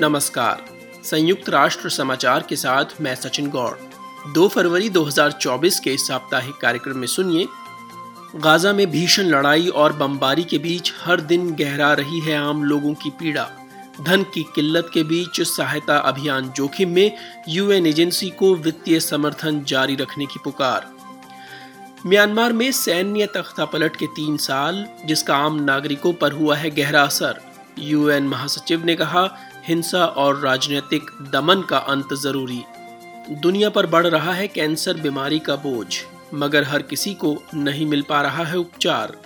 नमस्कार। संयुक्त राष्ट्र समाचार के साथ मैं सचिन गौड़। 2 फरवरी 2024 के साप्ताहिक कार्यक्रम में सुनिए। गाजा में भीषण लड़ाई और बमबारी के बीच हर दिन गहरा रही है आम लोगों की पीड़ा। धन की किल्लत के बीच सहायता अभियान जोखिम में यूएन एजेंसी को वित्तीय समर्थन जारी रखने की पुकार। म्यांमार में सैन्य तख्ता पलट के तीन साल, जिसका आम नागरिकों पर हुआ है गहरा असर। यूएन महासचिव ने कहा हिंसा और राजनीतिक दमन का अंत ज़रूरी। दुनिया पर बढ़ रहा है कैंसर बीमारी का बोझ, मगर हर किसी को नहीं मिल पा रहा है उपचार।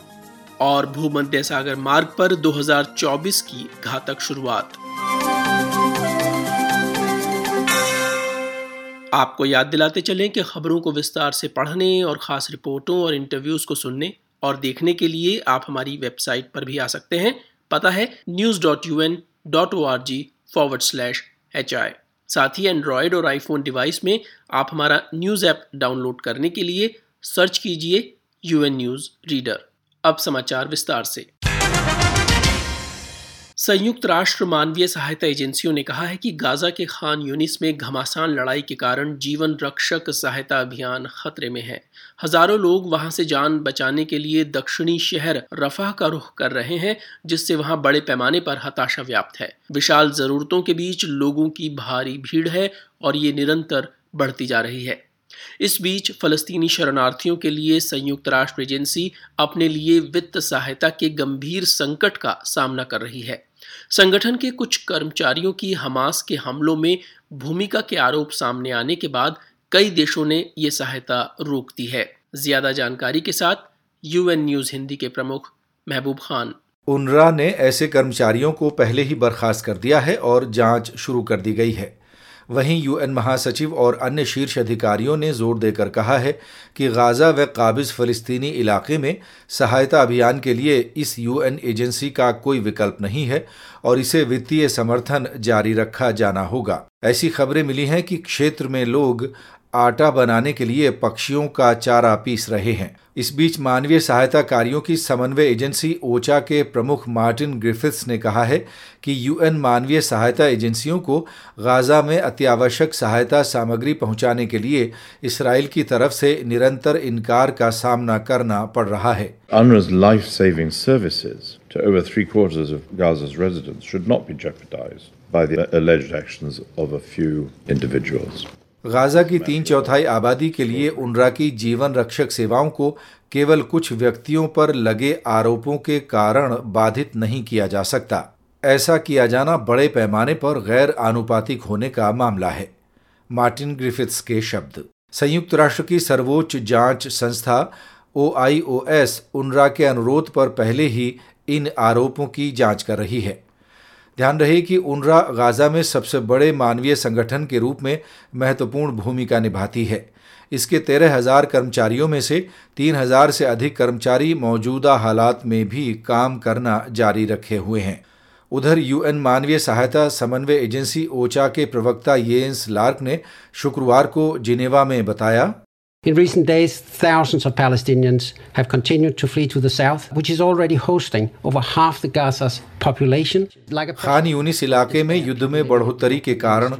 और भूमध्य सागर मार्ग पर 2024 की घातक शुरुआत। आपको याद दिलाते चलें कि खबरों को विस्तार से पढ़ने और ख़ास रिपोर्टों और इंटरव्यूज़ को सुनने और देखने के लिए आप हमारी वेबसाइट पर भी आ सकते हैं। पता है news dot U N dot O R G forward slash H I साथ ही एंड्रॉयड और आईफोन डिवाइस में आप हमारा न्यूज़ ऐप डाउनलोड करने के लिए सर्च कीजिए यू एन न्यूज़ रीडर अब समाचार विस्तार से। संयुक्त राष्ट्र मानवीय सहायता एजेंसियों ने कहा है कि गाजा के खान यूनिस में घमासान लड़ाई के कारण जीवन रक्षक सहायता अभियान खतरे में है। हज़ारों लोग वहाँ से जान बचाने के लिए दक्षिणी शहर रफा का रुख कर रहे हैं, जिससे वहाँ बड़े पैमाने पर हताशा व्याप्त है। विशाल जरूरतों के बीच लोगों की भारी भीड़ है और ये निरंतर बढ़ती जा रही है। इस बीच फलस्तीनी शरणार्थियों के लिए संयुक्त राष्ट्र एजेंसी अपने लिए वित्त सहायता के गंभीर संकट का सामना कर रही है। संगठन के कुछ कर्मचारियों की हमास के हमलों में भूमिका के आरोप सामने आने के बाद कई देशों ने ये सहायता रोक दी है। ज़्यादा जानकारी के साथ यूएन न्यूज़ हिंदी के प्रमुख महबूब खान। उनरा ने ऐसे कर्मचारियों को पहले ही बर्खास्त कर दिया है और जाँच शुरू कर दी गई है। वहीं यूएन महासचिव और अन्य शीर्ष अधिकारियों ने ज़ोर देकर कहा है कि गाज़ा व काबिज फ़लस्तीनी इलाके में सहायता अभियान के लिए इस यूएन एजेंसी का कोई विकल्प नहीं है और इसे वित्तीय समर्थन जारी रखा जाना होगा। ऐसी खबरें मिली हैं कि क्षेत्र में लोग आटा बनाने के लिए पक्षियों का चारा पीस रहे हैं इस बीच मानवीय सहायता कार्यों की समन्वय एजेंसी ओचा के प्रमुख मार्टिन ग्रिफिथ्स ने कहा है कि यूएन मानवीय सहायता एजेंसियों को गाजा में अत्यावश्यक सहायता सामग्री पहुँचाने के लिए इसराइल की तरफ़ से निरंतर इनकार का सामना करना पड़ रहा है. गाजा की तीन चौथाई आबादी के लिए उनरा की जीवन रक्षक सेवाओं को केवल कुछ व्यक्तियों पर लगे आरोपों के कारण बाधित नहीं किया जा सकता। ऐसा किया जाना बड़े पैमाने पर गैर आनुपातिक होने का मामला है। मार्टिन ग्रिफिथ्स के शब्द। संयुक्त राष्ट्र की सर्वोच्च जाँच संस्था ओ आई ओ एस उनरा के अनुरोध पर पहले ही इन आरोपों की जाँच कर रही है। ध्यान रहे कि उनरा गाज़ा में सबसे बड़े मानवीय संगठन के रूप में महत्वपूर्ण भूमिका निभाती है। इसके तेरह हज़ार कर्मचारियों में से तीन हज़ार से अधिक कर्मचारी मौजूदा हालात में भी काम करना जारी रखे हुए हैं। उधर यूएन मानवीय सहायता समन्वय एजेंसी ओचा के प्रवक्ता येंस लार्क ने शुक्रवार को जिनेवा में बताया In recent days, thousands of Palestinians have continued to flee to the south, which is already hosting over half the Gaza's population. Khan Younis इलाके में युद्ध में बढ़ोतरी के कारण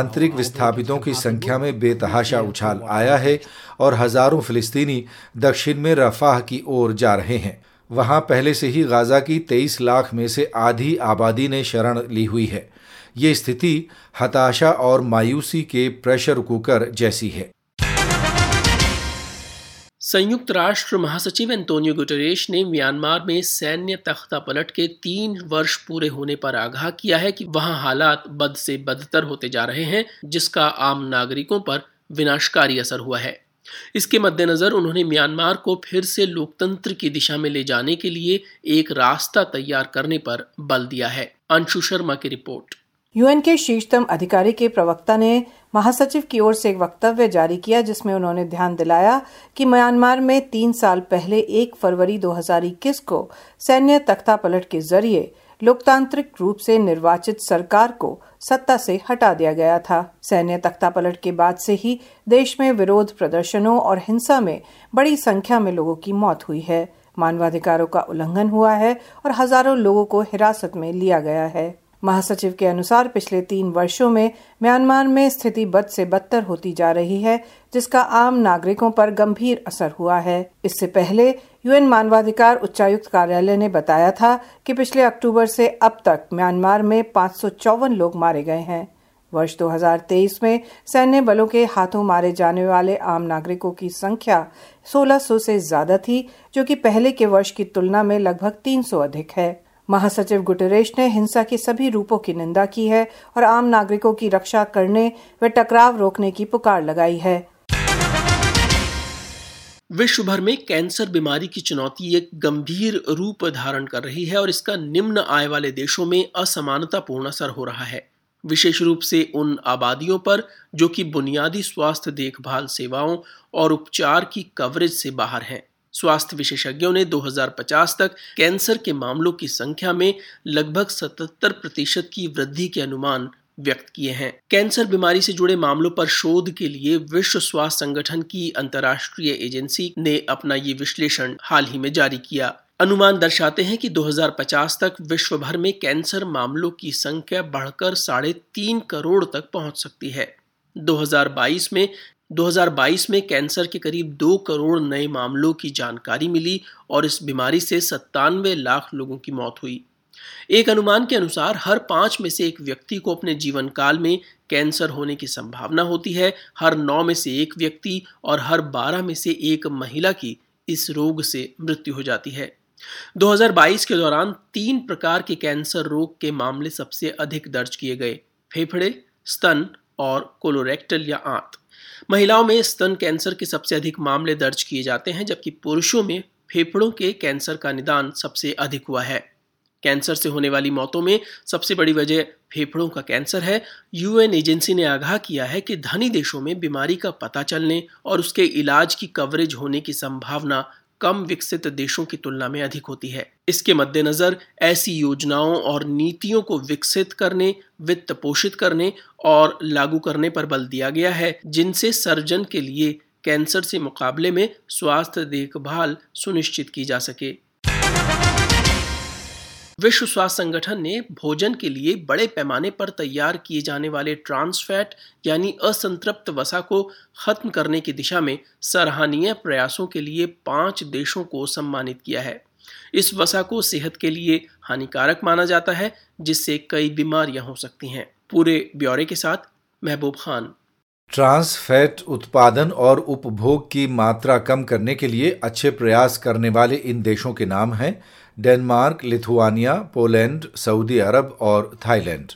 आंतरिक विस्थापितों की संख्या में बेतहाशा उछाल आया है और हज़ारों फिलिस्तीनी दक्षिण में रफाह की ओर जा रहे हैं। वहाँ पहले से ही गाजा की 23 लाख में से आधी आबादी ने शरण ली हुई है। ये स्थिति हताशा और मायूसी के प्रेशर कुकर जैसी है। संयुक्त राष्ट्र महासचिव एंटोनियो गुटरेश ने म्यांमार में सैन्य तख्ता पलट के तीन वर्ष पूरे होने पर आगाह किया है कि वहाँ हालात बद से बदतर होते जा रहे हैं, जिसका आम नागरिकों पर विनाशकारी असर हुआ है। इसके मद्देनजर उन्होंने म्यांमार को फिर से लोकतंत्र की दिशा में ले जाने के लिए एक रास्ता तैयार करने पर बल दिया है। अंशु शर्मा की रिपोर्ट। यूएन के शीर्षतम अधिकारी के प्रवक्ता ने महासचिव की ओर से एक वक्तव्य जारी किया, जिसमें उन्होंने ध्यान दिलाया कि म्यांमार में तीन साल पहले एक फरवरी 2021 को सैन्य तख्ता पलट के ज़रिए लोकतांत्रिक रूप से निर्वाचित सरकार को सत्ता से हटा दिया गया था। सैन्य तख्ता पलट के बाद से ही देश में विरोध प्रदर्शनों और हिंसा में बड़ी संख्या में लोगों की मौत हुई है। मानवाधिकारों का उल्लंघन हुआ है और हज़ारों लोगों को हिरासत में लिया गया है। महासचिव के अनुसार पिछले तीन वर्षों में म्यांमार में स्थिति बद से बदतर होती जा रही है, जिसका आम नागरिकों पर गंभीर असर हुआ है। इससे पहले यूएन मानवाधिकार उच्चायुक्त कार्यालय ने बताया था कि पिछले अक्टूबर से अब तक म्यांमार में पाँच लोग मारे गए हैं। वर्ष 2023 में सैन्य बलों के हाथों मारे जाने वाले आम नागरिकों की संख्या 1600 से ज़्यादा थी, जो कि पहले के वर्ष की तुलना में लगभग 300 अधिक है। महासचिव गुटरेश ने हिंसा के सभी रूपों की निंदा की है और आम नागरिकों की रक्षा करने व टकराव रोकने की पुकार लगाई है। विश्व भर में कैंसर बीमारी की चुनौती एक गंभीर रूप धारण कर रही है और इसका निम्न आय वाले देशों में असमानतापूर्ण असर हो रहा है। विशेष रूप से उन आबादियों पर जो कि बुनियादी स्वास्थ्य देखभाल सेवाओं और उपचार की कवरेज से बाहर हैं। स्वास्थ्य विशेषज्ञों ने 2050 तक कैंसर के मामलों की संख्या में लगभग 77 प्रतिशत की वृद्धि के अनुमान व्यक्त किए हैं। कैंसर बीमारी से जुड़े मामलों पर शोध के लिए विश्व स्वास्थ्य संगठन की अंतर्राष्ट्रीय एजेंसी ने अपना ये विश्लेषण हाल ही में जारी किया। अनुमान दर्शाते हैं कि 2050 तक विश्व भर में कैंसर मामलों की संख्या बढ़कर साढ़े तीन करोड़ तक पहुँच सकती है। 2022 में 2022 में कैंसर के करीब दो करोड़ नए मामलों की जानकारी मिली और इस बीमारी से सत्तानवे लाख लोगों की मौत हुई। एक अनुमान के अनुसार हर पाँच में से एक व्यक्ति को अपने जीवन काल में कैंसर होने की संभावना होती है, हर नौ में से एक व्यक्ति और हर बारह में से एक महिला की इस रोग से मृत्यु हो जाती है। 2022 के दौरान तीन प्रकार के कैंसर रोग के मामले सबसे अधिक दर्ज किए गए, फेफड़े, स्तन और कोलोरेक्टल या आंत। महिलाओं में स्तन कैंसर के सबसे अधिक मामले दर्ज किए जाते हैं, जबकि पुरुषों में फेफड़ों के कैंसर का निदान सबसे अधिक हुआ है। कैंसर से होने वाली मौतों में सबसे बड़ी वजह फेफड़ों का कैंसर है। यूएन एजेंसी ने आगाह किया है कि धनी देशों में बीमारी का पता चलने और उसके इलाज की कवरेज होने की संभावना कम विकसित देशों की तुलना में अधिक होती है। इसके मद्देनजर ऐसी योजनाओं और नीतियों को विकसित करने, वित्त पोषित करने और लागू करने पर बल दिया गया है, जिनसे सर्जन के लिए कैंसर से मुकाबले में स्वास्थ्य देखभाल सुनिश्चित की जा सके। विश्व स्वास्थ्य संगठन ने भोजन के लिए बड़े पैमाने पर तैयार किए जाने वाले ट्रांसफैट यानी असंतृप्त वसा को खत्म करने की दिशा में सराहनीय प्रयासों के लिए पाँच देशों को सम्मानित किया है। इस वसा को सेहत के लिए हानिकारक माना जाता है, जिससे कई बीमारियाँ हो सकती हैं। पूरे ब्यौरे के साथ, महबूब खान। ट्रांस फैट उत्पादन और उपभोग की मात्रा कम करने के लिए अच्छे प्रयास करने वाले इन देशों के नाम हैं Denmark, Lithuania, Poland, Saudi Arab और थाईलैंड।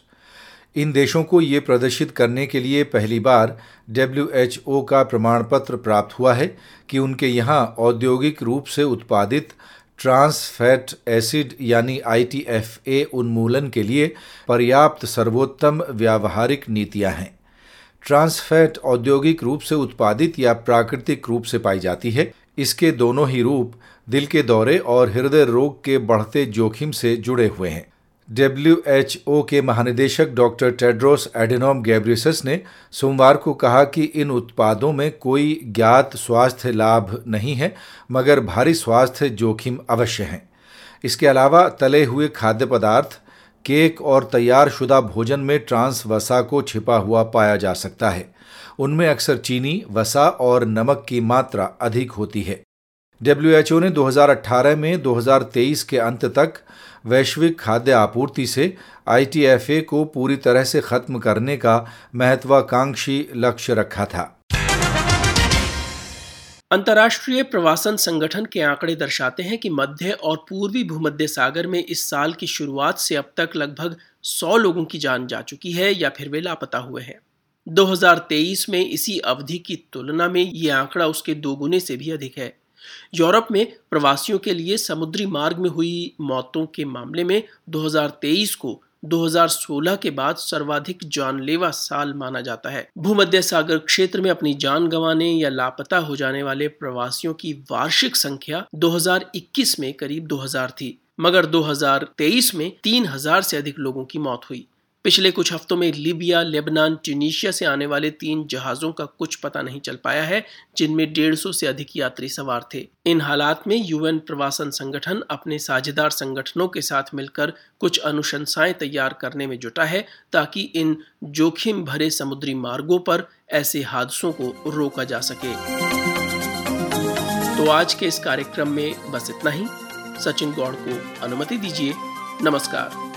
इन देशों को ये प्रदर्शित करने के लिए पहली बार डब्ल्यूएचओ का प्रमाण पत्र प्राप्त हुआ है कि उनके यहाँ औद्योगिक रूप से उत्पादित ट्रांस फैट एसिड यानी आईटीएफए उन्मूलन के लिए पर्याप्त सर्वोत्तम व्यावहारिक नीतियाँ हैं। ट्रांस फैट औद्योगिक रूप से उत्पादित या प्राकृतिक रूप से पाई जाती है। इसके दोनों ही रूप दिल के दौरे और हृदय रोग के बढ़ते जोखिम से जुड़े हुए हैं। डब्ल्यूएचओ के महानिदेशक डॉक्टर टेड्रोस एडेनोम गैब्रियस ने सोमवार को कहा कि इन उत्पादों में कोई ज्ञात स्वास्थ्य लाभ नहीं है, मगर भारी स्वास्थ्य जोखिम अवश्य हैं। इसके अलावा तले हुए खाद्य पदार्थ, केक और तैयार शुदा भोजन में ट्रांस वसा को छिपा हुआ पाया जा सकता है। उनमें अक्सर चीनी, वसा और नमक की मात्रा अधिक होती है। डब्ल्यूएचओ ने 2018 में 2023 के अंत तक वैश्विक खाद्य आपूर्ति से आईटीएफए को पूरी तरह से खत्म करने का महत्वाकांक्षी लक्ष्य रखा था। अंतर्राष्ट्रीय प्रवासन संगठन के आंकड़े दर्शाते हैं कि मध्य और पूर्वी भूमध्य सागर में इस साल की शुरुआत से अब तक लगभग 100 लोगों की जान जा चुकी है या फिर वे लापता हुए हैं। 2023 में इसी अवधि की तुलना में ये आंकड़ा उसके दोगुने से भी अधिक है। यूरोप में प्रवासियों के लिए समुद्री मार्ग में हुई मौतों के मामले में 2023 को 2016 के बाद सर्वाधिक जानलेवा साल माना जाता है। भूमध्य सागर क्षेत्र में अपनी जान गंवाने या लापता हो जाने वाले प्रवासियों की वार्षिक संख्या 2021 में करीब 2000 थी, मगर 2023 में 3000 से अधिक लोगों की मौत हुई। पिछले कुछ हफ्तों में लीबिया, लेबनान, ट्यूनीशिया से आने वाले तीन जहाजों का कुछ पता नहीं चल पाया है, जिनमें डेढ़ सौ से अधिक यात्री सवार थे। इन हालात में यूएन प्रवासन संगठन अपने साझेदार संगठनों के साथ मिलकर कुछ अनुशंसाएँ तैयार करने में जुटा है, ताकि इन जोखिम भरे समुद्री मार्गों पर ऐसे हादसों को रोका जा सके। तो आज के इस कार्यक्रम में बस इतना ही। सचिन गौड़ को अनुमति दीजिए। नमस्कार।